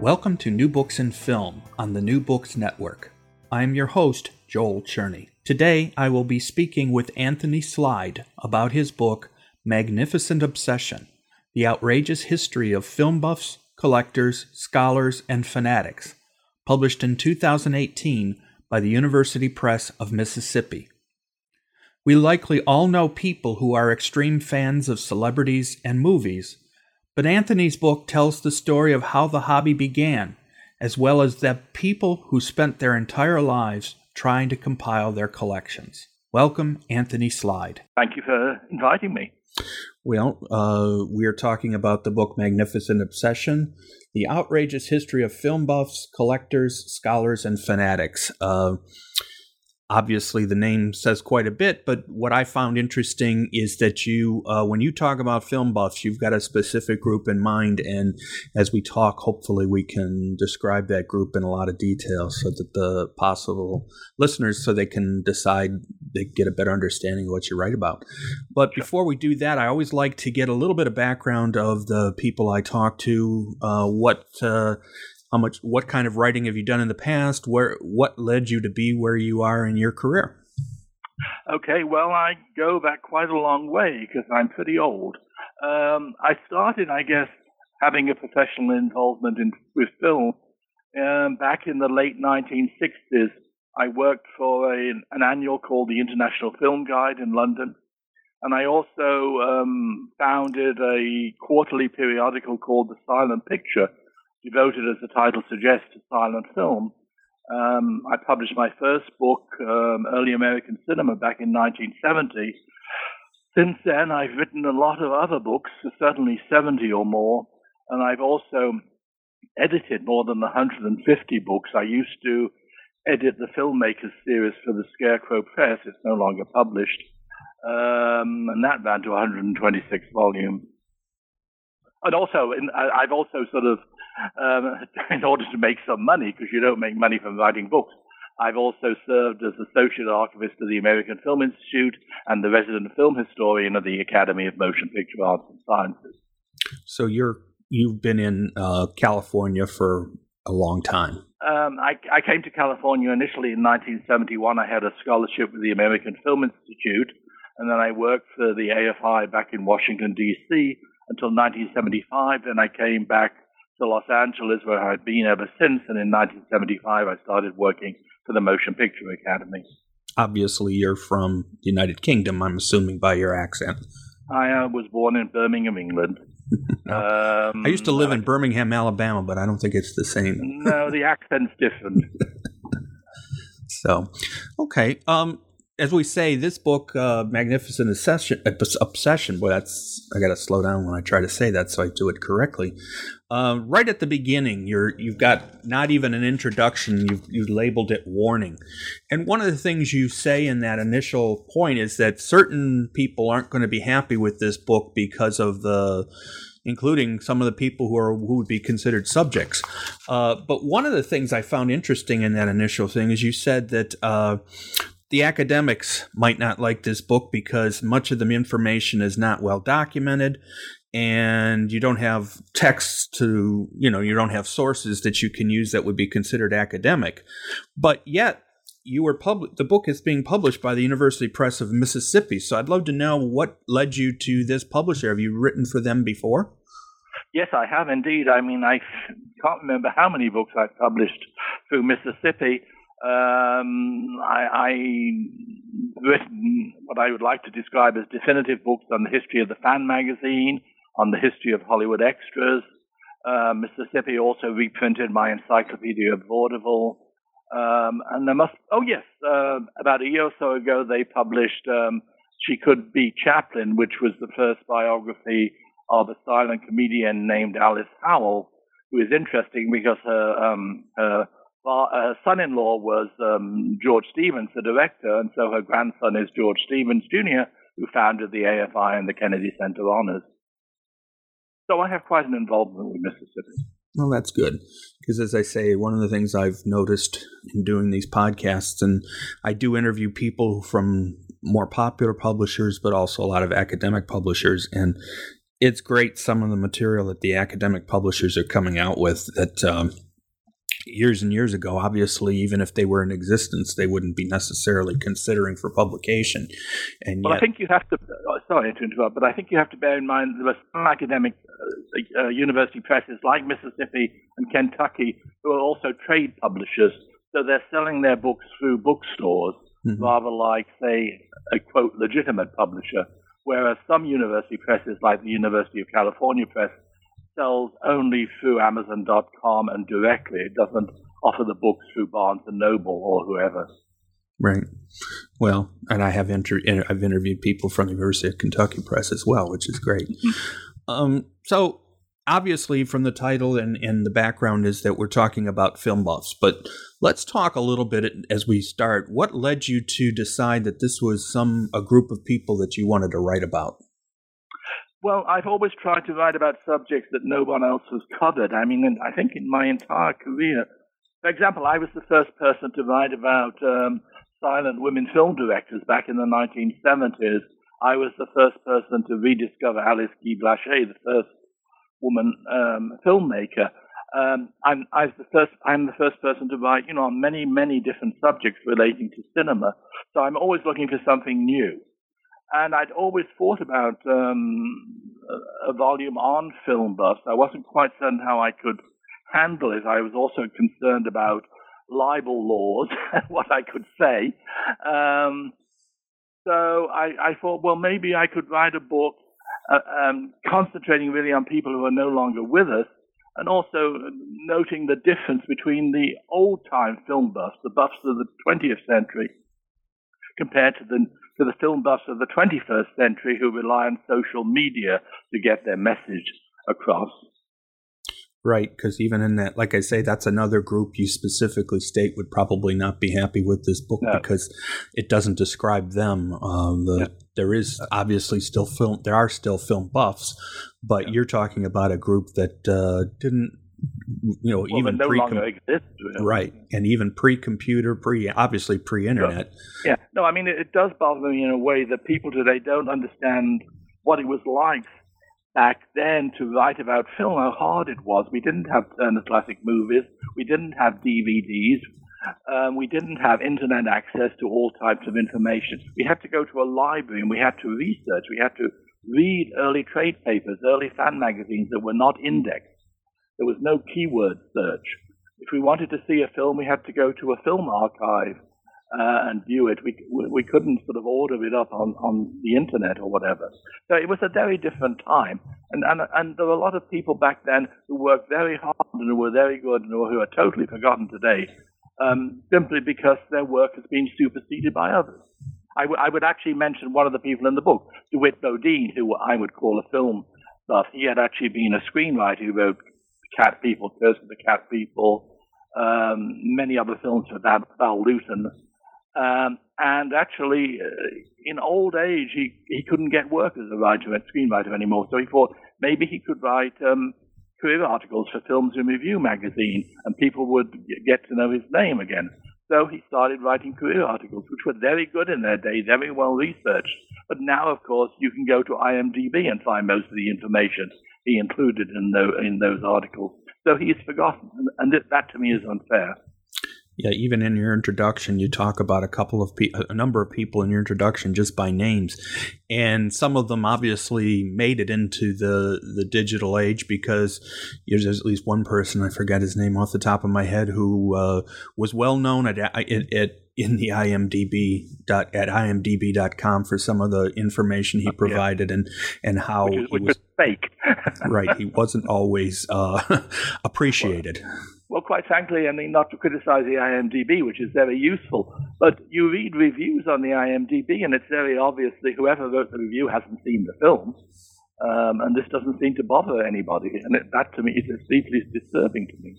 Welcome to New Books in Film on the New Books Network. I am your host, Joel Cherney. Today I will be speaking with Anthony Slide about his book, Magnificent Obsession The Outrageous History of Film Buffs, Collectors, Scholars, and Fanatics, published in 2018 by the University Press of Mississippi. We likely all know people who are extreme fans of celebrities and movies but Anthony's book tells the story of how the hobby began, as well as the people who spent their entire lives trying to compile their collections. Welcome, Anthony Slide. Thank you for inviting me. Well, uh, we are talking about the book Magnificent Obsession The Outrageous History of Film Buffs, Collectors, Scholars, and Fanatics. Uh, obviously the name says quite a bit but what i found interesting is that you uh, when you talk about film buffs you've got a specific group in mind and as we talk hopefully we can describe that group in a lot of detail so that the possible listeners so they can decide they get a better understanding of what you write about. But before we do that i always like to get a little bit of background of the people i talk to uh, what uh, how much what kind of writing have you done in the past? Where what led you to be where you are in your career? Okay well i go back quite a long way because i'm pretty old. Um, i started i guess having a professional involvement in, with film um, back in the late 1960s i worked for a, an annual called the international film guide in london. And I also um, founded a quarterly periodical called The Silent Picture, devoted, as the title suggests, to silent film. Um, I published my first book, um, Early American Cinema, back in 1970. Since then, I've written a lot of other books, certainly 70 or more, and I've also edited more than 150 books. I used to edit the Filmmakers series for the Scarecrow Press. It's no longer published. Um, and that ran to 126 volumes. And also, in, I've also sort of um, in order to make some money, because you don't make money from writing books. I've also served as Associate Archivist of the American Film Institute and the Resident Film Historian of the Academy of Motion Picture Arts and Sciences. So you're you've been in uh, California for a long time. Um, I, I, came to California initially in 1971. I had a scholarship with the American Film Institute, and then I worked for the AFI back in Washington D.C. until 1975. Then I came back to Los Angeles, where I'd been ever since. And in 1975, I started working for the Motion Picture Academy. Obviously, you're from the United Kingdom, I'm assuming by your accent. I uh, was born in Birmingham, England. um, I used to live in Birmingham, Alabama, but I don't think it's the same. no, the accent's different. so, okay. Um, as we say, this book, uh, Magnificent Obsession, Obsession, boy, that's, I got to slow down when I try to say that so I do it correctly. Uh, right at the beginning, you're, you've got not even an introduction, you've, you've labeled it warning. And one of the things you say in that initial point is that certain people aren't going to be happy with this book because of the, including some of the people who are who would be considered subjects. Uh, but one of the things I found interesting in that initial thing is you said that uh, the academics might not like this book because much of the information is not well documented and you don't have texts to, you know, you don't have sources that you can use that would be considered academic. But yet, you were public the book is being published by the University Press of Mississippi. So I'd love to know what led you to this publisher. Have you written for them before? Yes, I have indeed. I mean, I can't remember how many books I've published through Mississippi. Um, I, I written what I would like to describe as definitive books on the history of the fan magazine, on the history of Hollywood extras. Uh, Mississippi also reprinted my Encyclopedia of Vaudeville. Um, and there must, oh yes, uh, about a year or so ago, they published um, She Could Be Chaplin, which was the first biography of a silent comedian named Alice Howell, who is interesting because her, um, her, her son-in-law was um, George Stevens, the director, and so her grandson is George Stevens Jr., who founded the AFI and the Kennedy Center Honors. So I have quite an involvement with Mississippi. Well, that's good. Because as I say, one of the things I've noticed in doing these podcasts, and I do interview people from more popular publishers, but also a lot of academic publishers. And it's great some of the material that the academic publishers are coming out with that um, years and years ago, obviously, even if they were in existence, they wouldn't be necessarily considering for publication. And well, yet, I think you have to. Oh, sorry to interrupt, but I think you have to bear in mind there are some academic uh, uh, university presses like Mississippi and Kentucky who are also trade publishers. So they're selling their books through bookstores mm-hmm. rather like, say, a quote legitimate publisher. Whereas some university presses, like the University of California Press, sells only through Amazon.com and directly. It doesn't offer the books through Barnes and Noble or whoever. Right. Well, and I have inter- I've interviewed people from the University of Kentucky Press as well, which is great. Um, so obviously, from the title and, and the background is that we're talking about film buffs, but let's talk a little bit as we start. What led you to decide that this was some a group of people that you wanted to write about? Well, I've always tried to write about subjects that no one else has covered. I mean, I think in my entire career, for example, I was the first person to write about um, silent women film directors back in the 1970s. I was the first person to rediscover Alice Guy Blaché, the first woman um, filmmaker. Um, I'm, the first, I'm the first person to write, you know, on many, many different subjects relating to cinema. So I'm always looking for something new and I'd always thought about um, a, volume on film buffs. I wasn't quite certain how I could handle it. I was also concerned about libel laws what I could say. Um, so I, I, thought, well, maybe I could write a book uh, um, concentrating really on people who are no longer with us and also noting the difference between the old time film buffs, the buffs of the 20th century, compared to the to the film buffs of the 21st century who rely on social media to get their message across. Right, because even in that, like I say, that's another group you specifically state would probably not be happy with this book no. because it doesn't describe them. Uh, the, yeah. There is obviously still film. There are still film buffs, but yeah. you're talking about a group that uh, didn't you know, well, even no pre right, and even pre-computer, pre obviously pre-internet. Yeah, no, I mean it, it, does bother me in a way that people today don't understand what it was like back then to write about film, how hard it was. We didn't have Turner Classic Movies, we didn't have DVDs, um, we didn't have internet access to all types of information. We had to go to a library and we had to research. We had to read early trade papers, early fan magazines that were not indexed. There was no keyword search. If we wanted to see a film, we had to go to a film archive uh, and view it. We, we couldn't sort of order it up on, on the internet or whatever. So it was a very different time. And, and, and there were a lot of people back then who worked very hard and who were very good and who are totally forgotten today um, simply because their work has been superseded by others. I, w- I would actually mention one of the people in the book, DeWitt Bodeen, who I would call a film buff. He had actually been a screenwriter who wrote Cat People, Curse of the Cat People, um, many other films with Val, Lewton. Um, and actually, uh, in old age, he, he couldn't get work as a writer and screenwriter anymore. So he thought maybe he could write um, career articles for Films in Review magazine, and people would get to know his name again. So he started writing career articles, which were very good in their day, very well researched. But now, of course, you can go to IMDb and find most of the information he included in, the, in those articles. So he's forgotten, and that to me is unfair. Yeah, even in your introduction, you talk about a couple of pe- a number of people in your introduction just by names, and some of them obviously made it into the the digital age because there's at least one person I forget his name off the top of my head who uh, was well known at, at, at in the IMDb dot at imdb.com for some of the information he provided yeah. and and how which, is, which was, fake. right, he wasn't always uh, appreciated. Well, well, quite frankly, I mean, not to criticize the IMDb, which is very useful, but you read reviews on the IMDb, and it's very obvious that whoever wrote the review hasn't seen the film. Um, and this doesn't seem to bother anybody. And it, that to me is deeply disturbing to me.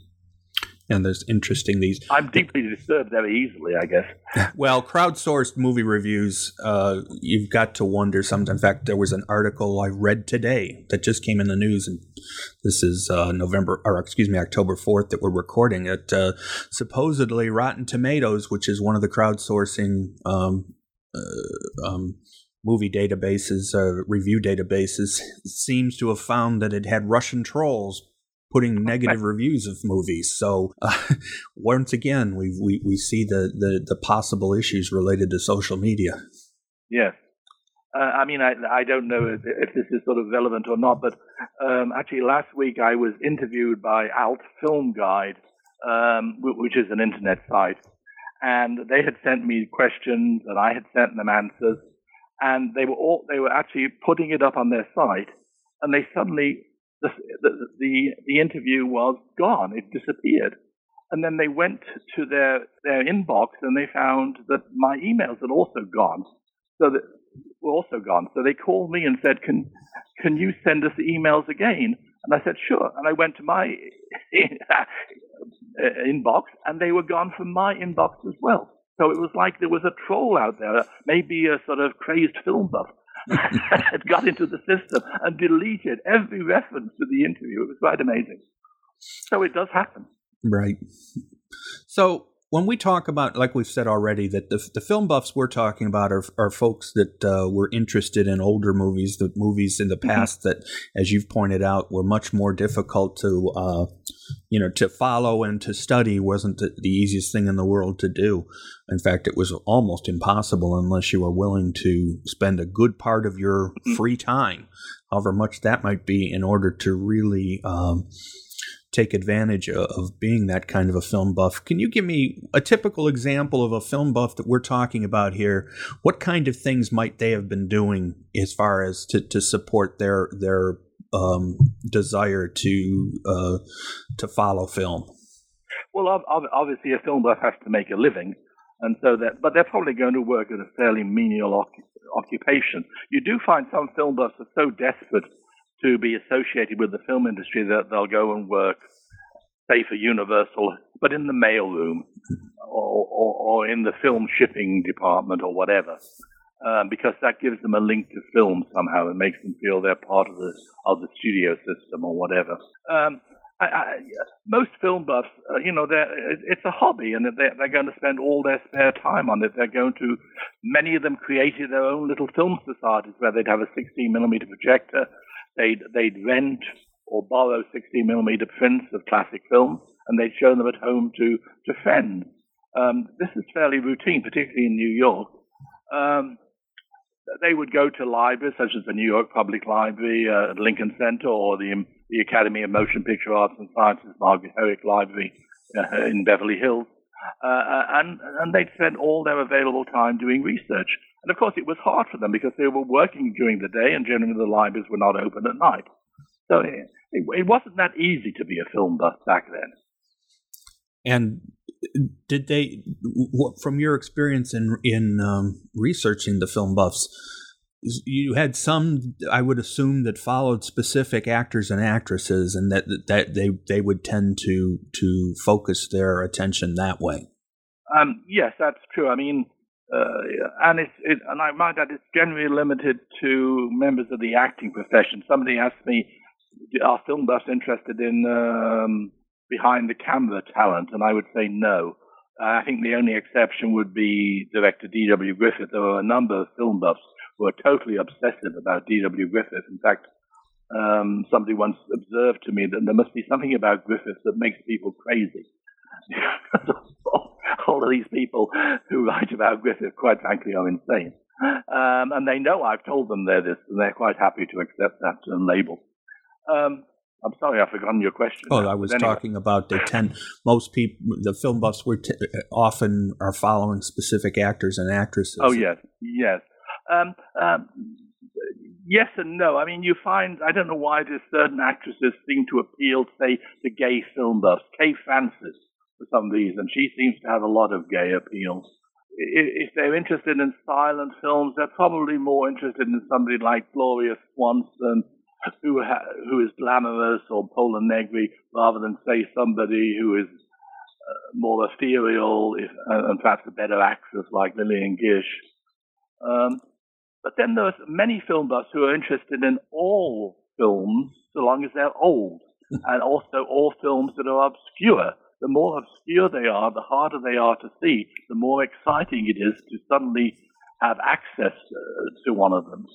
And there's interesting these. I'm deeply disturbed very easily, I guess. well, crowdsourced movie reviews, uh, you've got to wonder sometimes. In fact, there was an article I read today that just came in the news, and this is uh, November, or excuse me, October 4th that we're recording it. Uh, supposedly, Rotten Tomatoes, which is one of the crowdsourcing um, uh, um, movie databases, uh, review databases, seems to have found that it had Russian trolls putting negative reviews of movies. So uh, once again, we, we we see the, the the possible issues related to social media. Yes. Uh, I mean, I, I don't know if, if, this is sort of relevant or not, but um, actually last week I was interviewed by Alt Film Guide, um, which is an internet site, and they had sent me questions and I had sent them answers, and they were all they were actually putting it up on their site, and they suddenly the the the, interview was gone; it disappeared, and then they went to their their inbox and they found that my emails had also gone, so that were also gone. So they called me and said, "Can can you send us the emails again?" And I said, "Sure." And I went to my inbox, and they were gone from my inbox as well. So it was like there was a troll out there, maybe a sort of crazed film buff, had got into the system and deleted every reference to the interview. It was quite amazing. So it does happen. Right. So when we talk about, like we've said already, that the, the film buffs we're talking about are, are folks that uh, were interested in older movies, the movies in the mm-hmm. past mm-hmm. that, as you've pointed out, were much more difficult to, uh, you know, to follow and to study wasn't the, the, easiest thing in the world to do. In fact, it was almost impossible unless you were willing to spend a good part of your mm-hmm. free time, however much that might be, in order to really. Um, take advantage of being that kind of a film buff. Can you give me a typical example of a film buff that we're talking about here? What kind of things might they have been doing as far as to, to support their their um, desire to uh, to follow film? Well, obviously, a film buff has to make a living, and so that, but they're probably going to work at a fairly menial occupation. You do find some film buffs are so desperate to be associated with the film industry that they'll go and work, say, for Universal, but in the mailroom or, or, or in the film shipping department or whatever. Um, because that gives them a link to film somehow and makes them feel they're part of the of the studio system or whatever. Um, I, I, most film buffs, uh, you know, it's a hobby, and they're, they're, going to spend all their spare time on it. They're going to, many of them created their own little film societies where they'd have a 16 millimeter projector They'd, they'd rent or borrow 16 millimeter prints of classic films and they'd show them at home to, to friends. Um, this is fairly routine, particularly in New York. Um, they would go to libraries such as the New York Public Library, uh, Lincoln Center, or the, the Academy of Motion Picture Arts and Sciences Margaret Herrick Library uh, in Beverly Hills. Uh, uh, and, and they'd spend all their available time doing research. And of course, it was hard for them because they were working during the day and generally the libraries were not open at night. So it, it wasn't that easy to be a film buff back then. And did they, from your experience in in um, researching the film buffs, you had some, I would assume, that followed specific actors and actresses, and that that they they would tend to to focus their attention that way. Um, yes, that's true. I mean, uh, and it's it, and I might add it's generally limited to members of the acting profession. Somebody asked me, "Are film buffs interested in um, behind the camera talent?" And I would say no. I think the only exception would be director D.W. Griffith. There are a number of film buffs who are totally obsessive about D.W. Griffith. In fact, um, somebody once observed to me that there must be something about Griffith that makes people crazy. all of these people who write about Griffith, quite frankly, are insane. Um, and they know I've told them they're this, and they're quite happy to accept that label. Um, I'm sorry, I've forgotten your question. Oh, I was anyway. talking about they tend most people, the film buffs, were t- often are following specific actors and actresses. Oh yes, yes, um, um, yes and no. I mean, you find I don't know why there's certain actresses seem to appeal, say, to gay film buffs. Kay Francis for some reason. She seems to have a lot of gay appeal. If they're interested in silent films, they're probably more interested in somebody like Gloria Swanson who ha- who is glamorous or Pola Negri rather than say somebody who is uh, more ethereal if, uh, and perhaps a better actress like Lillian Gish. Um, but then there's many film buffs who are interested in all films so long as they're old, and also all films that are obscure. The more obscure they are, the harder they are to see, the more exciting it is to suddenly have access uh, to one of them.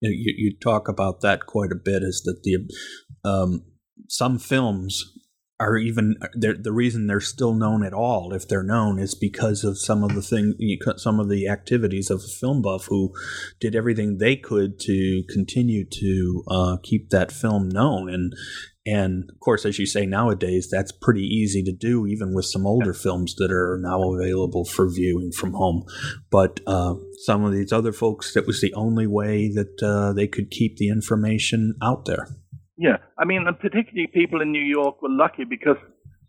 You, you, talk about that quite a bit. Is that the um, some films are even the reason they're still known at all, if they're known, is because of some of the thing, some of the activities of a film buff who did everything they could to continue to uh, keep that film known. And and of course, as you say nowadays, that's pretty easy to do, even with some older films that are now available for viewing from home. But uh, some of these other folks, that was the only way that uh, they could keep the information out there. Yeah, I mean, and particularly people in New York were lucky because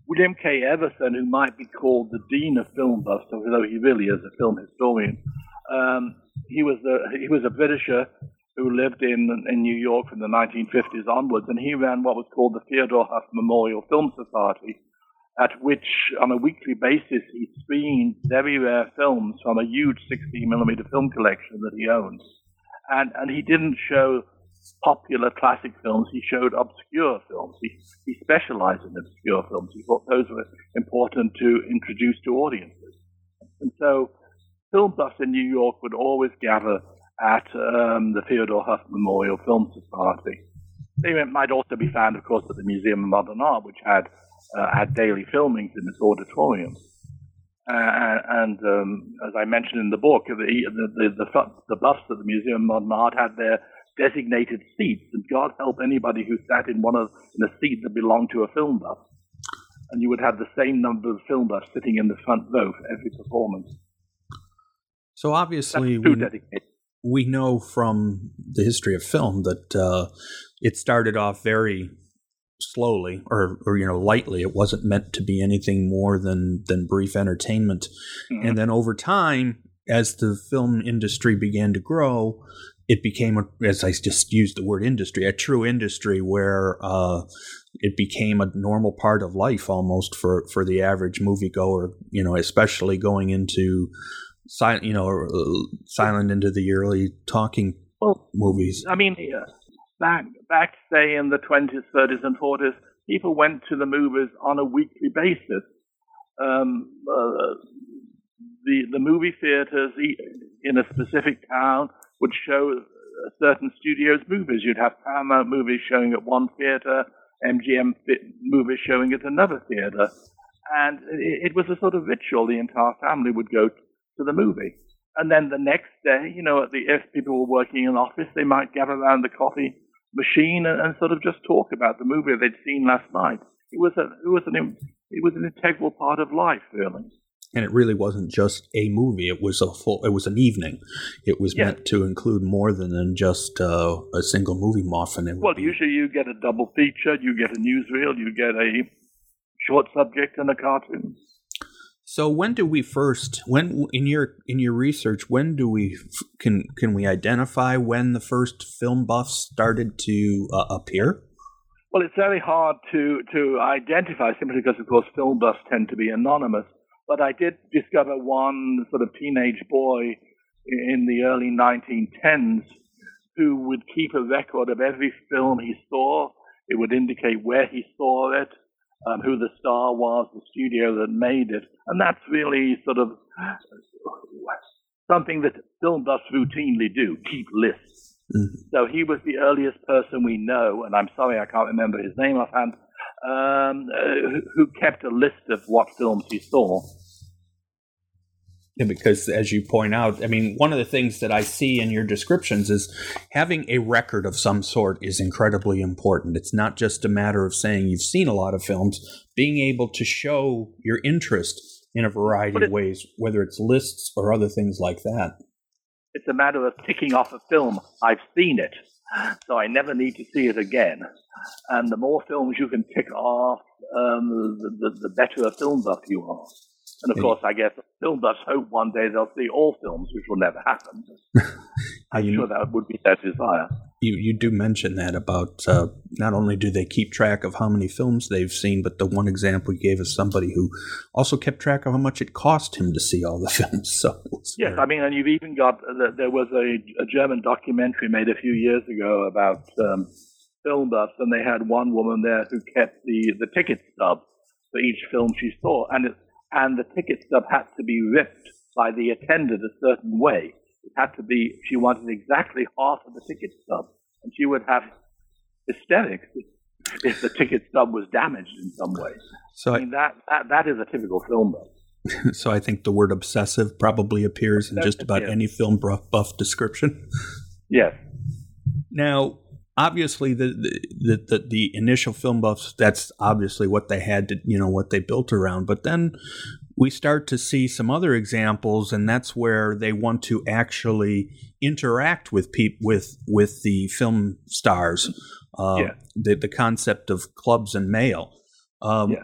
William K. Everson, who might be called the dean of film buffs, although he really is a film historian, um, he was a he was a Britisher who lived in in New York from the 1950s onwards, and he ran what was called the Theodore Huff Memorial Film Society, at which on a weekly basis he screened very rare films from a huge 16 millimeter film collection that he owned, and and he didn't show popular classic films, he showed obscure films. He, he specialized in obscure films. He thought those were important to introduce to audiences. And so film buffs in New York would always gather at um, the Theodore Huff Memorial Film Society. They might also be found, of course, at the Museum of Modern Art, which had uh, had daily filmings in its auditorium. Uh, and um, as I mentioned in the book, the, the, the, the, buffs at the Museum of Modern Art had their designated seats, and God help anybody who sat in one of in a seat that belonged to a film buff. And you would have the same number of film buffs sitting in the front row for every performance. So obviously, we, we know from the history of film that uh, it started off very slowly or, or you know lightly it wasn't meant to be anything more than than brief entertainment mm-hmm. and then over time as the film industry began to grow it became, as I just used the word industry, a true industry where uh, it became a normal part of life almost for, for the average moviegoer, you know, especially going into silent, you know, uh, silent into the early talking well, movies. I mean, back, back, say, in the 20s, 30s, and 40s, people went to the movies on a weekly basis. Um, uh, the, the movie theaters in a specific town would show certain studios' movies. You'd have Paramount movies showing at one theater, MGM movies showing at another theater. And it, was a sort of ritual. The entire family would go to the movie. And then the next day, you know, the, if people were working in an office, they might gather around the coffee machine and, and, sort of just talk about the movie they'd seen last night. It was a, it was an, it was an integral part of life, really and it really wasn't just a movie it was a full it was an evening it was yeah. meant to include more than, than just uh, a single movie muffin well usually you get a double feature you get a newsreel you get a short subject and a cartoon so when do we first when in your in your research when do we can can we identify when the first film buffs started to uh, appear well, it's very hard to, to identify simply because, of course, film buffs tend to be anonymous. But I did discover one sort of teenage boy in the early 1910s who would keep a record of every film he saw. It would indicate where he saw it, um, who the star was, the studio that made it. And that's really sort of something that film buffs routinely do, keep lists. Mm-hmm. So he was the earliest person we know, and I'm sorry I can't remember his name offhand, um, uh, who kept a list of what films he saw. Yeah, because as you point out, I mean, one of the things that I see in your descriptions is having a record of some sort is incredibly important. It's not just a matter of saying you've seen a lot of films, being able to show your interest in a variety of ways, whether it's lists or other things like that. It's a matter of ticking off a film. I've seen it so I never need to see it again. And the more films you can tick off, um, the, the, the, better a film buff you are. And of course, I guess film buffs hope one day they'll see all films, which will never happen. I'm sure that would be their desire. You, you do mention that about uh, not only do they keep track of how many films they've seen, but the one example you gave is somebody who also kept track of how much it cost him to see all the films. So yes, I mean, and you've even got uh, there was a, a, German documentary made a few years ago about um, film buffs, and they had one woman there who kept the the ticket stub for each film she saw, and it, and the ticket stub had to be ripped by the attendant a certain way. It had to be, she wanted exactly half of the ticket stub. And she would have hysterics if the ticket stub was damaged in some way. So I mean, that, that, that is a typical film buff. so I think the word obsessive probably appears in just about any film buff, buff description. Yes. Now, obviously the, the the, the initial film buffs that's obviously what they had to you know what they built around but then we start to see some other examples and that's where they want to actually interact with people with with the film stars uh, yeah. the, the concept of clubs and mail um, yeah.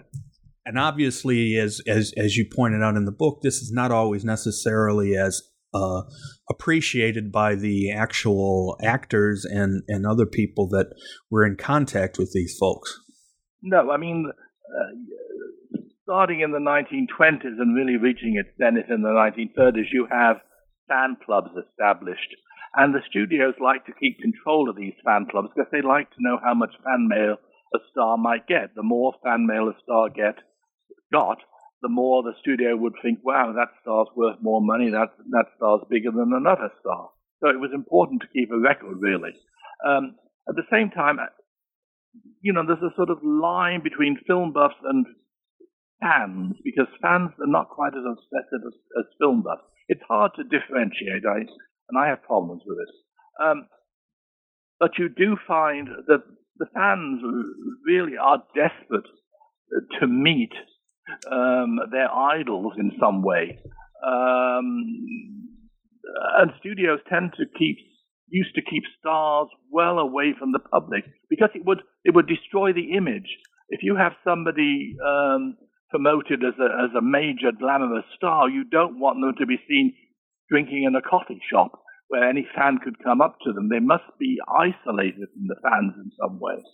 and obviously as as as you pointed out in the book this is not always necessarily as uh, appreciated by the actual actors and, and other people that were in contact with these folks. No, I mean, uh, starting in the 1920s and really reaching its zenith in the 1930s, you have fan clubs established. And the studios like to keep control of these fan clubs because they like to know how much fan mail a star might get. The more fan mail a star get got, the more the studio would think, wow, that star's worth more money, that, that star's bigger than another star. So it was important to keep a record, really. Um, at the same time, uh, you know, there's a sort of line between film buffs and fans, because fans are not quite as obsessive as, as film buffs. It's hard to differentiate, I, and I have problems with this. Um, but you do find that the fans really are desperate to meet um, their idols in some way. Um, and studios tend to keep used to keep stars well away from the public because it would it would destroy the image. If you have somebody um, promoted as a as a major glamorous star, you don't want them to be seen drinking in a coffee shop where any fan could come up to them. They must be isolated from the fans in some ways.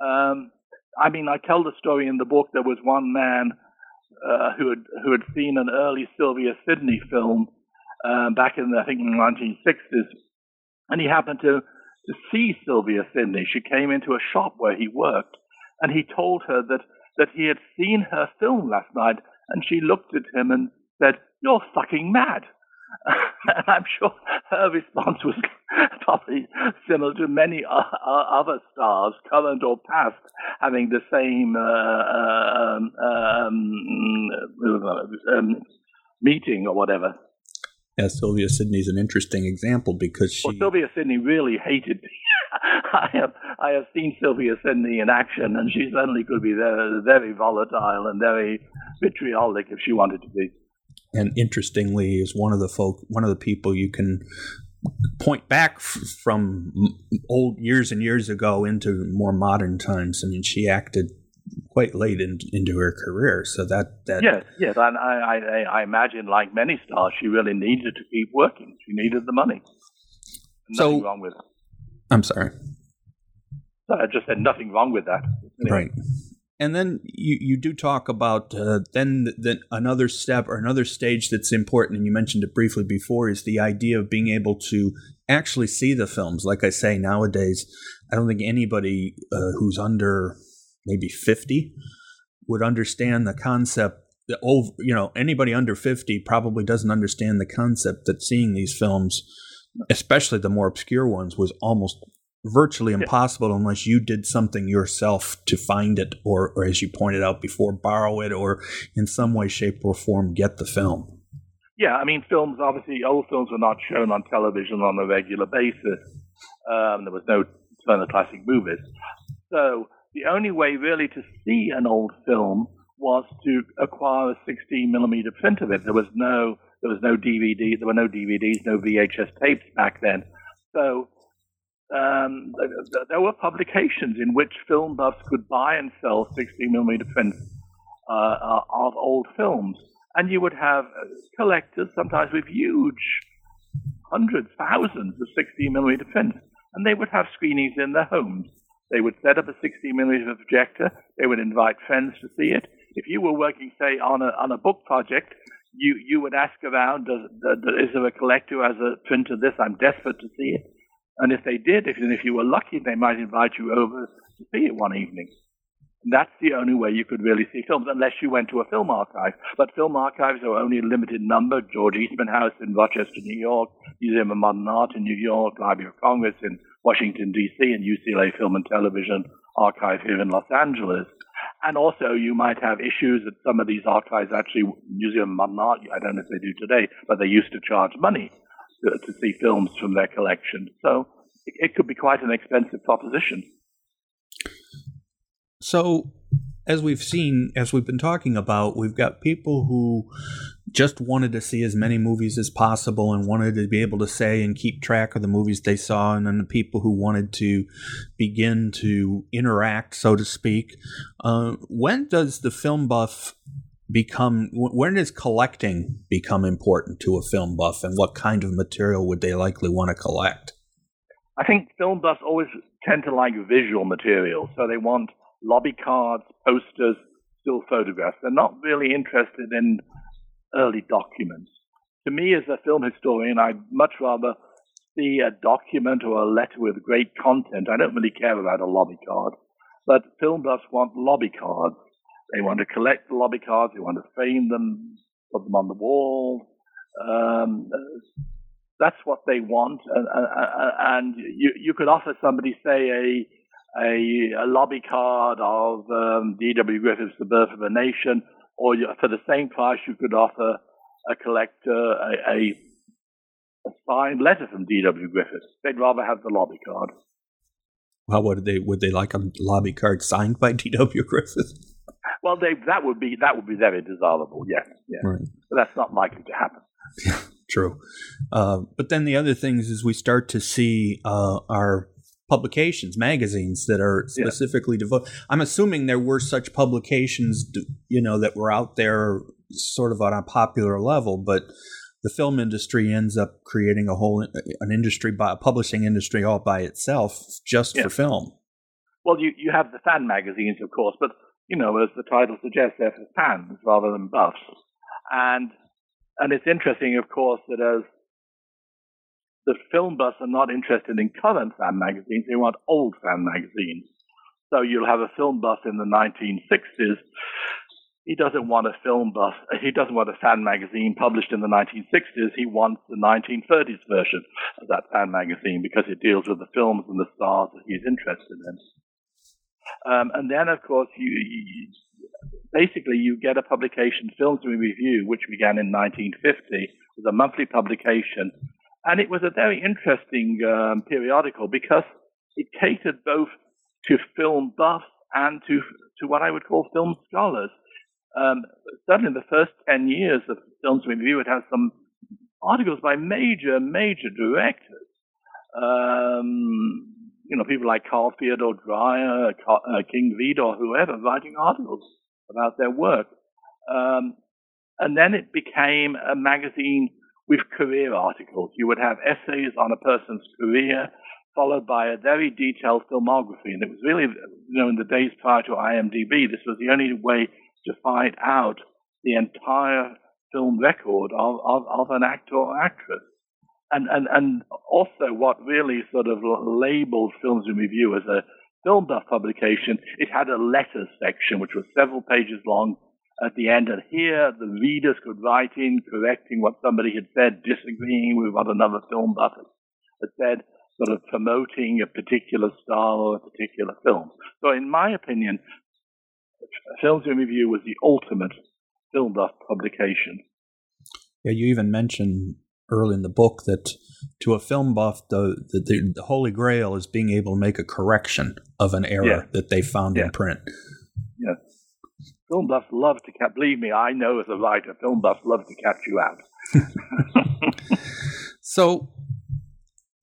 Um, I mean, I tell the story in the book. There was one man uh, who had who had seen an early Sylvia Sidney film uh, back in I think in the 1960s, and he happened to to see Sylvia Sidney. She came into a shop where he worked, and he told her that that he had seen her film last night, and she looked at him and said, "You're fucking mad." and I'm sure her response was probably similar to many other stars, current or past, having the same uh, um, um, um, meeting or whatever. Yeah, Sylvia Sidney's an interesting example because she. Well, Sylvia Sidney really hated. I have I have seen Sylvia Sidney in action, and she certainly could be very, very volatile and very vitriolic if she wanted to be and interestingly is one of the folk one of the people you can point back f- from old years and years ago into more modern times. I mean, she acted quite late in, into her career, so that that yes, yes, and I, I I imagine like many stars, she really needed to keep working. She needed the money. Nothing so, wrong with it. I'm sorry. I just said nothing wrong with that. Right and then you, you do talk about uh, then then another step or another stage that's important, and you mentioned it briefly before, is the idea of being able to actually see the films. Like I say, nowadays, I don't think anybody uh, who's under maybe fifty would understand the concept. That over, you know, anybody under fifty probably doesn't understand the concept that seeing these films, especially the more obscure ones, was almost virtually impossible unless you did something yourself to find it or, or as you pointed out before borrow it or in some way shape or form get the film. Yeah i mean films obviously old films were not shown on television on a regular basis. Um, there was no turner classic movies. So the only way really to see an old film was to acquire a 16 millimeter print of it. There was no there was no dvd there were no dvds no vhs tapes back then so um, there were publications in which film buffs could buy and sell 16 millimeter prints uh, uh, of old films. And you would have uh, collectors, sometimes with huge hundreds, thousands of 16 millimeter prints. and they would have screenings in their homes. They would set up a 16 millimeter projector. They would invite friends to see it. If you were working, say, on a on a book project, you you would ask around, does, does, is there a collector who has a print of this? I'm desperate to see it. And if they did, if, if you were lucky, they might invite you over to see it one evening. That's the only way you could really see films, unless you went to a film archive. But film archives are only a limited number. George Eastman House in Rochester, New York, Museum of Modern Art in New York, Library of Congress in Washington, D.C., and UCLA Film and Television Archive here in Los Angeles. And also, you might have issues that some of these archives actually, Museum Modern Art, I don't know if they do today, but they used to charge money to, to see films from their collection. So it, it could be quite an expensive proposition. So, as we've seen, as we've been talking about, we've got people who just wanted to see as many movies as possible and wanted to be able to say and keep track of the movies they saw, and then the people who wanted to begin to interact, so to speak. Uh, when does the film buff become when does collecting become important to a film buff and what kind of material would they likely want to collect i think film buffs always tend to like visual material so they want lobby cards, posters, still photographs. They're not really interested in early documents. To me, as a film historian, I'd much rather see a document or a letter with great content. I don't really care about a lobby card, but film buffs want lobby cards. They want to collect the lobby cards. They want to frame them, put them on the wall. Um, that's what they want, and, and, you, you could offer somebody, say, a a, a lobby card of um, D.W. Griffith's The Birth of a Nation, or for the same price, you could offer a collector a, a, a signed letter from D.W. Griffith. They'd rather have the lobby card. Well, would they would they like a lobby card signed by D.W. Griffith? Well, they, that would be that would be very desirable. Yes, yes. Right. but that's not likely to happen. Yeah, True. Uh, but then the other things is we start to see uh, our publications, magazines that are specifically yeah. devoted. I'm assuming there were such publications, you know, that were out there sort of on a popular level, but the film industry ends up creating a whole uh, an industry by a publishing industry all by itself just yeah. for film. Well, you you have the fan magazines, of course, but you know, as the title suggests, they're for fans rather than buffs, and and it's interesting, of course, that as the film buffs are not interested in current fan magazines, they want old fan magazines. So you'll have a film buff in the 1960s. He doesn't want a film buff, he doesn't want a fan magazine published in the 1960s. He wants the 1930s version of that fan magazine because it deals with the films and the stars that he's interested in. Um, and then, of course, you, you, basically you get a publication, Films in Review, which began in 1950, was a monthly publication and it was a very interesting um, periodical because it catered both to film buffs and to, to what I would call film scholars. Um, certainly in the first 10 years of Films Review, it has some articles by major, major directors. Um, you know, people like Carl Theodor Dreyer, uh, King Vidor, whoever, writing articles about their work. Um, and then it became a magazine with career articles. You would have essays on a person's career, followed by a very detailed filmography. And it was really, you know, in the days prior to IMDb, this was the only way to find out the entire film record of, of, of an actor or actress. And, and, and also what really sort of labeled Films in Review as a film buff publication, it had a letters section, which was several pages long, at the end. And here the readers could write in correcting what somebody had said, disagreeing with what another film buff had said, sort of promoting a particular style or a particular film. So in my opinion, Films in Review was the ultimate film buff publication. Yeah, you even mentioned early in the book that to a film buff, the, the, the holy grail is being able to make a correction of an error yeah. that they found yeah. in print. Film buffs love to catch. Believe me, I know as a writer, film buffs love to catch you out. so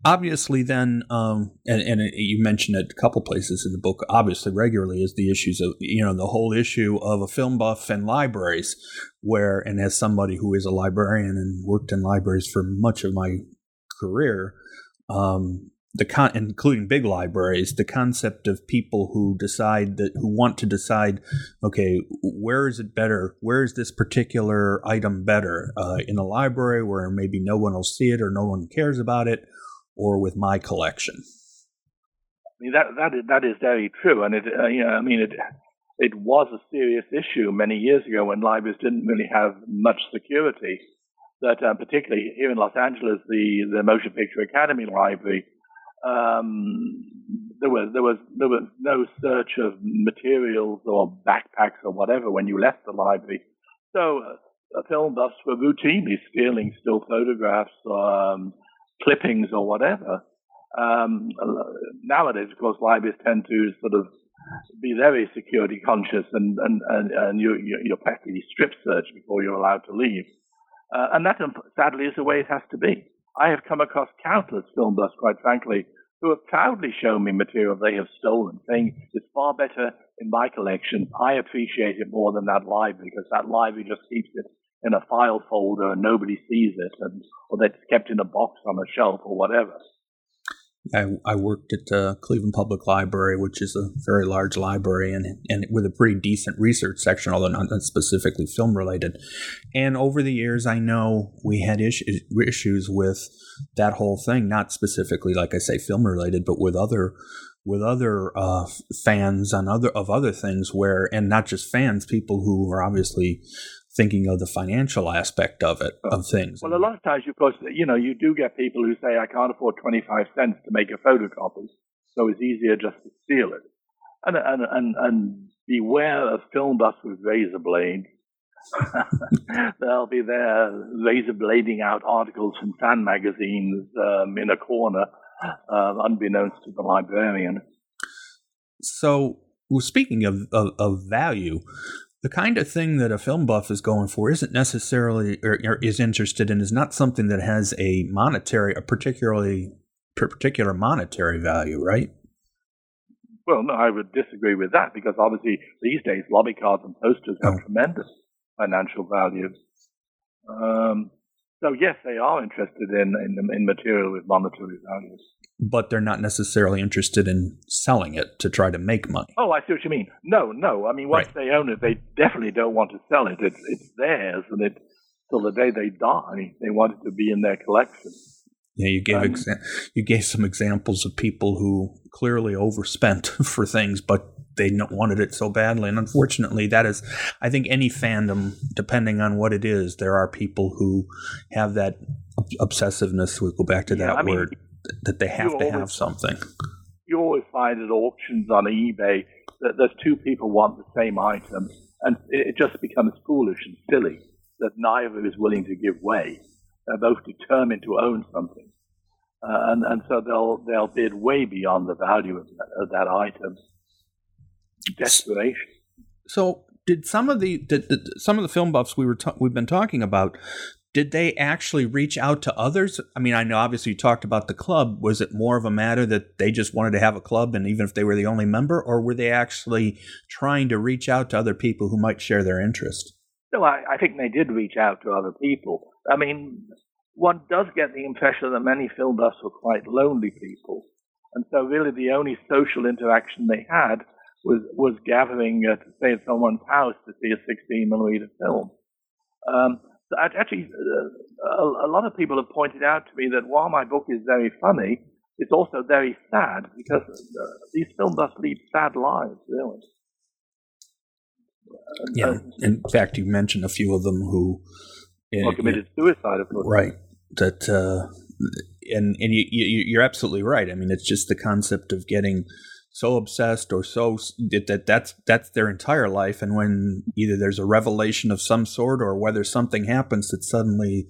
obviously then um, and, and you mentioned it a couple places in the book obviously regularly is the issues of you know the whole issue of a film buff and libraries where and as somebody who is a librarian and worked in libraries for much of my career um, the con, including big libraries, the concept of people who decide that who want to decide, okay, where is it better? Where is this particular item better? Uh, in a library where maybe no one will see it or no one cares about it, or with my collection. I mean that that is, that is very true, and it uh, you know, I mean it it was a serious issue many years ago when libraries didn't really have much security. That uh, particularly here in Los Angeles, the the Motion Picture Academy Library um, there was there was there was no search of materials or backpacks or whatever when you left the library. So uh, film buffs were routinely stealing still photographs, or, um, clippings, or whatever. Um, nowadays, of course, libraries tend to sort of be very security conscious, and and and, and you, you're practically strip searched before you're allowed to leave. Uh, and that, sadly, is the way it has to be. I have come across countless film buffs, quite frankly, who have proudly shown me material they have stolen, saying it's far better in my collection. I appreciate it more than that library because that library just keeps it in a file folder and nobody sees it, and or that's kept in a box on a shelf or whatever. I, I worked at uh, Cleveland Public Library, which is a very large library and, and with a pretty decent research section, although not specifically film related. And over the years, I know we had issues, issues with that whole thing, not specifically, like I say, film related, but with other with other uh, fans on other of other things where, and not just fans, people who are obviously thinking of the financial aspect of it, of things. Well, a lot of times, of course, you know, you do get people who say, I can't afford 25 cents to make a photocopy, so it's easier just to steal it. And, and, and, and beware of film buffs with razor blades. They'll be there razor blading out articles from fan magazines um, in a corner, uh, unbeknownst to the librarian. So, well, speaking of, of, of value, the kind of thing that a film buff is going for isn't necessarily or, or, is interested in is not something that has a monetary a particularly particular monetary value right well no i would disagree with that because obviously these days lobby cards and posters have oh. tremendous financial value um, so yes they are interested in, in in material with monetary values but they're not necessarily interested in selling it to try to make money. Oh, I see what you mean. No, no. I mean, once right. they own it, they definitely don't want to sell it. It's it's theirs, and it till the day they die, they want it to be in their collection. Yeah, you gave um, exa- you gave some examples of people who clearly overspent for things, but they wanted it so badly. And unfortunately, that is, I think, any fandom, depending on what it is, there are people who have that obsessiveness. We'll go back to yeah, that I word. Mean, that they have to always, have something. You always find at auctions on eBay that there's two people want the same item, and it just becomes foolish and silly that neither is willing to give way. They're both determined to own something, uh, and and so they'll they'll bid way beyond the value of that, of that item. Desperation. So did some of the did, did, some of the film buffs we were ta- we've been talking about did they actually reach out to others? I mean, I know obviously you talked about the club. Was it more of a matter that they just wanted to have a club, and even if they were the only member, or were they actually trying to reach out to other people who might share their interest? No, I, I think they did reach out to other people. I mean, one does get the impression that many film buffs were quite lonely people, and so really the only social interaction they had was was gathering uh, to stay at someone's house to see a 16 millimeter film. Um, actually, uh, a, lot of people have pointed out to me that while my book is very funny, it's also very sad because uh, these film buffs lead sad lives, really. Yeah, uh, in fact, you mentioned a few of them who well, committed suicide, of course. Right. That uh, and and you, you you're absolutely right. I mean, it's just the concept of getting so obsessed or so that, that that's that's their entire life. And when either there's a revelation of some sort or whether something happens that suddenly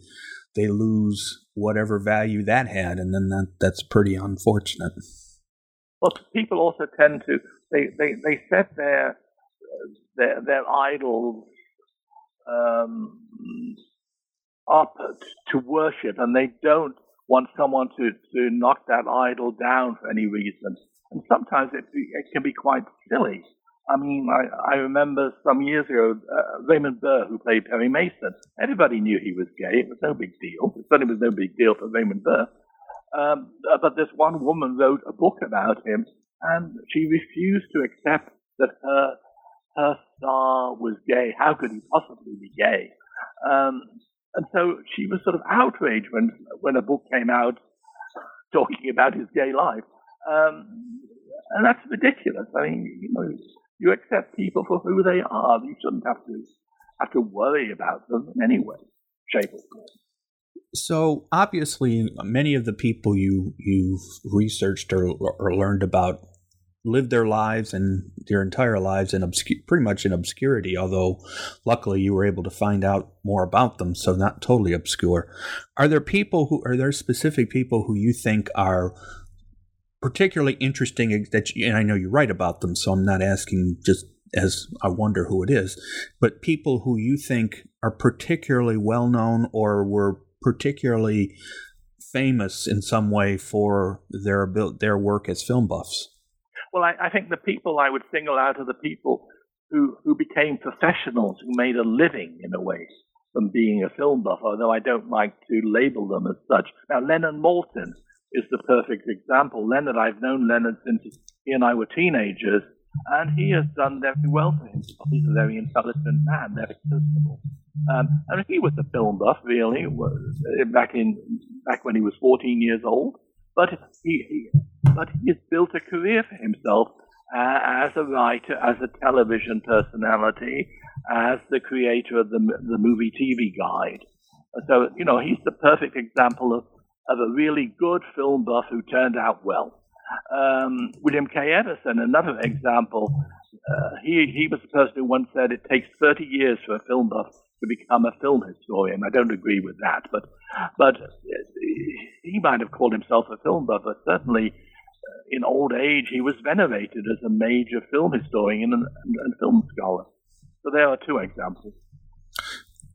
they lose whatever value that had and then that that's pretty unfortunate. Well people also tend to they they, they set their their, their idols um, up to worship and they don't want someone to, to knock that idol down for any reason and sometimes it, it can be quite silly. I mean, I, I remember some years ago, uh, Raymond Burr, who played Perry Mason. Everybody knew he was gay. It was no big deal. It certainly was no big deal for Raymond Burr. Um, uh, but this one woman wrote a book about him, and she refused to accept that her her star was gay. How could he possibly be gay? Um, and so she was sort of outraged when when a book came out talking about his gay life. Um, and that's ridiculous. I mean, you know, you accept people for who they are. You shouldn't have to have to worry about them in any way, shape, or form. So obviously, many of the people you you've researched or, or learned about lived their lives and their entire lives in obscure, pretty much in obscurity. Although, luckily, you were able to find out more about them, so not totally obscure. Are there people who are there specific people who you think are particularly interesting that you, and I know you write about them, so I'm not asking just as I wonder who it is, but people who you think are particularly well known or were particularly famous in some way for their their work as film buffs. Well, I, I think the people I would single out are the people who who became professionals who made a living in a way from being a film buff, although I don't like to label them as such. Now, Leonard Maltin is the perfect example. Leonard, I've known Leonard since he and I were teenagers, and he has done very well for himself. He's a very intelligent man, very personable. Um, and he was a film buff, really, back in back when he was 14 years old. But he, he but he has built a career for himself uh, as a writer, as a television personality, as the creator of the the movie TV Guide. So you know he's the perfect example of of a really good film buff who turned out well. Um, William K. Everson, another example, uh, he, he was the person who once said it takes 30 years for a film buff to become a film historian. I don't agree with that, but, but he might have called himself a film buff, but certainly in old age he was venerated as a major film historian and, and, and film scholar. So there are two examples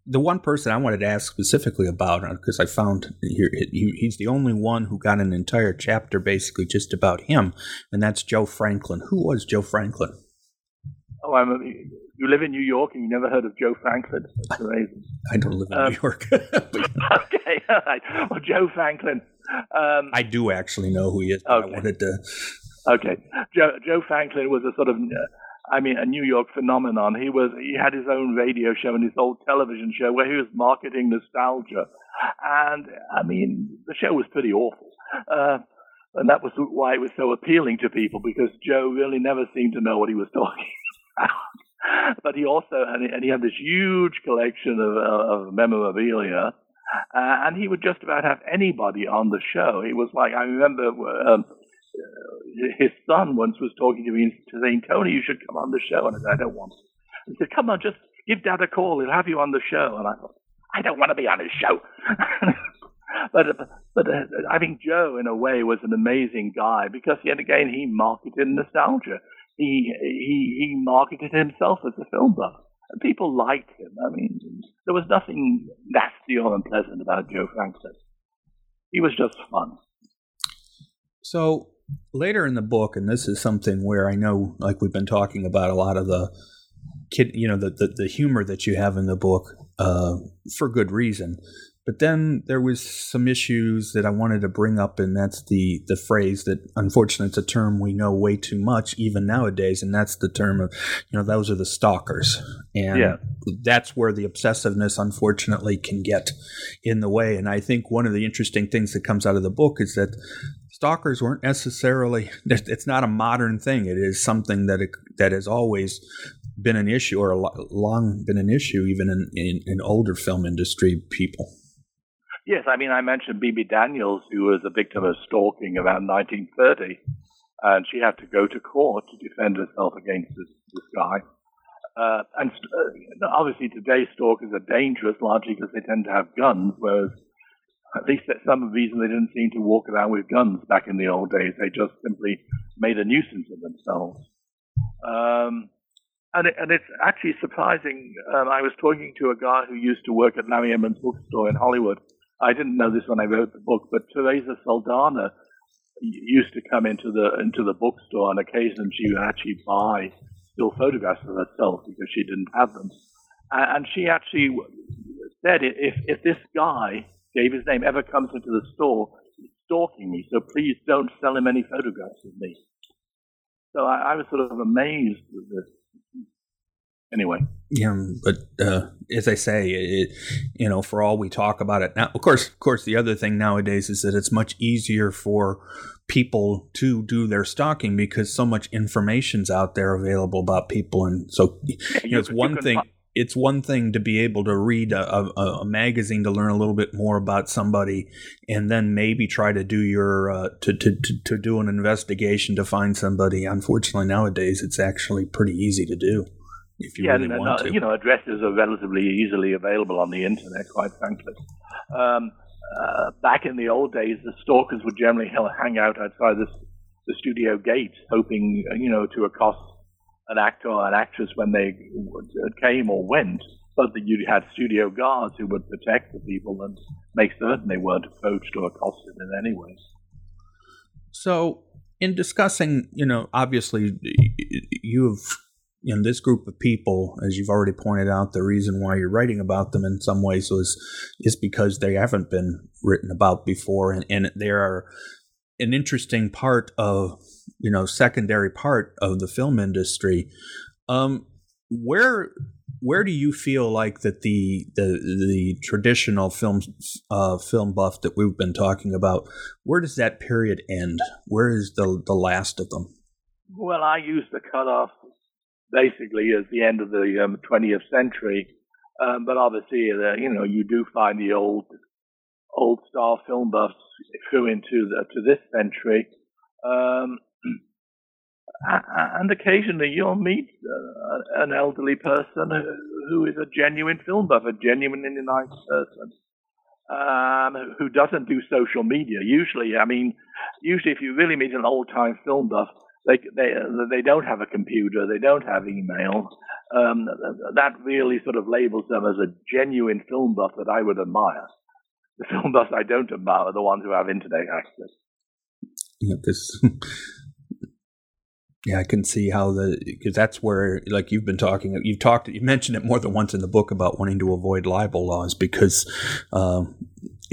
the one person I wanted to ask specifically about, because uh, I found here he's the only one who got an entire chapter basically just about him, and that's Joe Franklin. Who was Joe Franklin? Oh, I'm a, you live in New York and you never heard of Joe Franklin. That's amazing. I don't live in um, New York. okay, all right. Well, Joe Franklin. Um, I do actually know who he is. Okay. I wanted to. Okay, Joe, Joe Franklin was a sort of uh, I mean, a New York phenomenon. He was he had his own radio show and his old television show where he was marketing nostalgia, and I mean, the show was pretty awful. Uh, and that was why it was so appealing to people because Joe really never seemed to know what he was talking about. but he also and he, and he had this huge collection of, of memorabilia, uh, and he would just about have anybody on the show. It was like I remember. Um, his son once was talking to me and saying, Tony, you should come on the show. And I said, I don't want to. He said, come on, just give Dad a call. He'll have you on the show. And I thought, I don't want to be on his show. but but uh, I think Joe, in a way, was an amazing guy because yet again he marketed nostalgia. He he he marketed himself as a film buff, and people liked him. I mean, there was nothing nasty or unpleasant about Joe Franklin. He was just fun. So later in the book, and this is something where I know, like we've been talking about a lot of the kid, you know, the the, the humor that you have in the book uh, for good reason. But then there was some issues that I wanted to bring up, and that's the the phrase that unfortunately it's a term we know way too much even nowadays, and that's the term of you know those are the stalkers, and yeah. that's where the obsessiveness unfortunately can get in the way. And I think one of the interesting things that comes out of the book is that stalkers weren't necessarily it's not a modern thing it is something that it, that has always been an issue or long been an issue even in, in, in older film industry people yes i mean i mentioned Bebe Daniels who was a victim of stalking around 1930 and she had to go to court to defend herself against this, this guy uh, and uh, obviously today stalkers are dangerous largely because they tend to have guns whereas at least that's some reason they didn't seem to walk around with guns back in the old days. They just simply made a nuisance of themselves. Um, and, it, and it's actually surprising. Um, I was talking to a guy who used to work at Larry Edmunds bookstore in Hollywood. I didn't know this when I wrote the book, but Teresa Saldana used to come into the into the bookstore on occasion. She would actually buy still photographs of herself because she didn't have them, and she actually said if if this guy gave his name ever comes into the store, he's stalking me, so please don't sell him any photographs of me. So I, I was sort of amazed with this. Anyway. Yeah, but uh, as I say, it, you know, for all we talk about it now, of course, of course, the other thing nowadays is that it's much easier for people to do their stalking because so much information's out there available about people, and so you know, it's one thing. It's one thing to be able to read a, a, a, magazine to learn a little bit more about somebody, and then maybe try to do your uh, to, to, to to do an investigation to find somebody. Unfortunately, nowadays it's actually pretty easy to do if you yeah, really want to. You know, addresses are relatively easily available on the internet, quite frankly. Um, uh, back in the old days, the stalkers would generally hang out outside the, the studio gate, hoping, uh, you know, to accost an actor or an actress when they uh, came or went, but that you had studio guards who would protect the people and make certain they weren't approached or accosted in any way. So, in discussing, you know, obviously you've in this group of people, as you've already pointed out, the reason why you're writing about them in some ways was is because they haven't been written about before, and, and they are an interesting part of you know secondary part of the film industry. Um, where where do you feel like that the the the traditional film uh, film buff that we've been talking about? Where does that period end? Where is the the last of them? Well, I use the cutoff basically as the end of the um, 20th century. Um, but obviously, uh, you know, you do find the old, old style film buffs through into the, to this century. Um, and occasionally you'll meet uh, an elderly person who is a genuine film buff, a genuinely nice person. Um, who doesn't do social media. Usually, I mean, usually if you really meet an old time film buff, they they they don't have a computer, they don't have email. Um, that really sort of labels them as a genuine film buff that I would admire. The film buffs I don't admire are the ones who have internet access. Yeah, this. Yeah, I can see how the because that's where like you've been talking. You've talked. You mentioned it more than once in the book about wanting to avoid libel laws because um,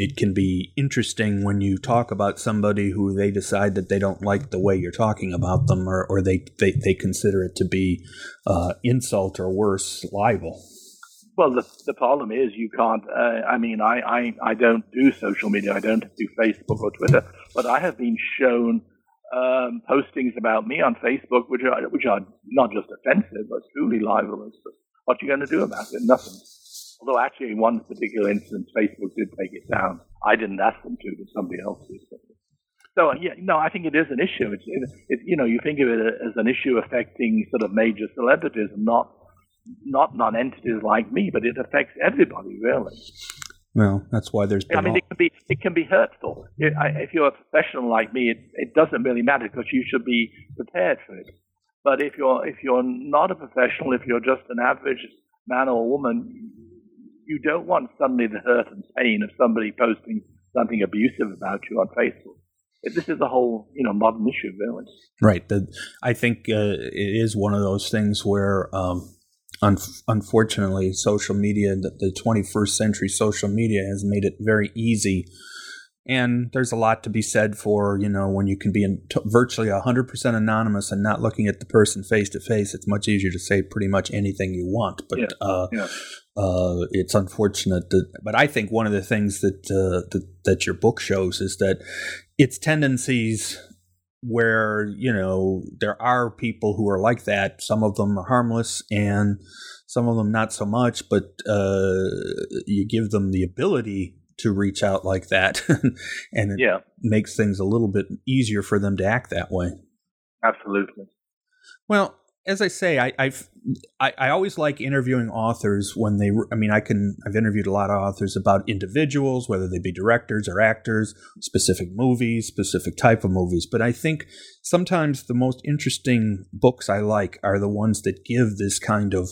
it can be interesting when you talk about somebody who they decide that they don't like the way you're talking about them or, or they, they, they consider it to be uh, insult or worse libel. Well the, the problem is you can't uh, i mean I, I, I don't do social media. I don't do facebook or twitter but i have been shown um, postings about me on facebook which are which are not just offensive but truly libelous. What are you going to do about it? Nothing Although actually, in one particular instance, Facebook did take it down. I didn't ask them to, but somebody else did. So yeah, no, I think it is an issue. It's it, it, you know you think of it as an issue affecting sort of major celebrities, and not not non-entities like me, but it affects everybody really. Well, that's why there's. I mean, all... it can be it can be hurtful. If you're a professional like me, it, it doesn't really matter because you should be prepared for it. But if you're if you're not a professional, if you're just an average man or woman, you don't want suddenly the hurt and pain of somebody posting something abusive about you on Facebook. This is a whole, you know, modern issue, really. Right. The, I think uh, it is one of those things where, um, un- unfortunately, social media, the, the 21st century social media has made it very easy and there's a lot to be said for, you know, when you can be in t- virtually 100% anonymous and not looking at the person face to face, it's much easier to say pretty much anything you want. But yeah. Uh, yeah. Uh, it's unfortunate that, but I think one of the things that, uh, that, that your book shows is that its tendencies where you know there are people who are like that. Some of them are harmless, and some of them not so much. But uh, you give them the ability to reach out like that, and it yeah. makes things a little bit easier for them to act that way. Absolutely. Well, as I say, I, I've I, I, always like interviewing authors when they. I mean, I can. I've interviewed a lot of authors about individuals, whether they be directors or actors, specific movies, specific type of movies. But I think sometimes the most interesting books I like are the ones that give this kind of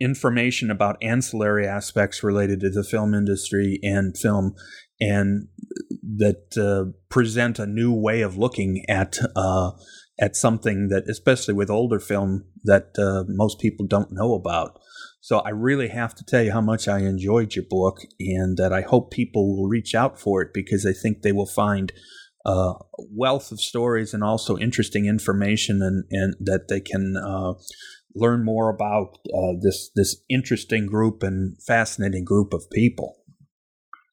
information about ancillary aspects related to the film industry and film and that uh, present a new way of looking at uh, at something that, especially with older film, that uh, most people don't know about. So I really have to tell you how much I enjoyed your book and that I hope people will reach out for it because I think they will find a wealth of stories and also interesting information and, and that they can uh, learn more about uh, this this interesting group and fascinating group of people.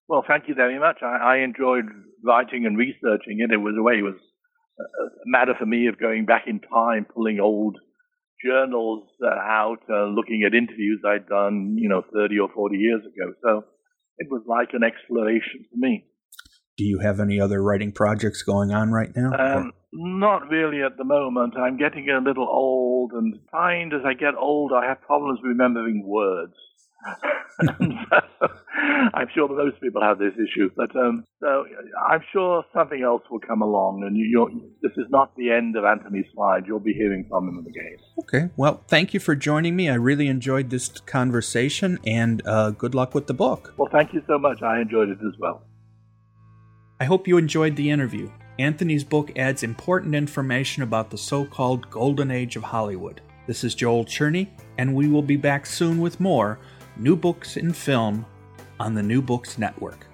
Well, thank you very much. I, I enjoyed writing and researching it. It was a way it was a matter for me of going back in time, pulling old journals uh, out, uh, looking at interviews I'd done, you know, 30 or 40 years ago. So it was like an exploration for me. Do you have any other writing projects going on right now? Um, not really at the moment. I'm getting a little old and find as I get older, I have problems remembering words. So, I'm sure that most people have this issue, but um, so I'm sure something else will come along, and you, this is not the end of Anthony's Slide. You'll be hearing from him again. Okay. Well, thank you for joining me. I really enjoyed this conversation, and uh, good luck with the book. Well, thank you so much. I enjoyed it as well. I hope you enjoyed the interview. Anthony's book adds important information about the so called Golden Age of Hollywood. This is Joel Cherney, and we will be back soon with more New Books in Film on the New Books Network.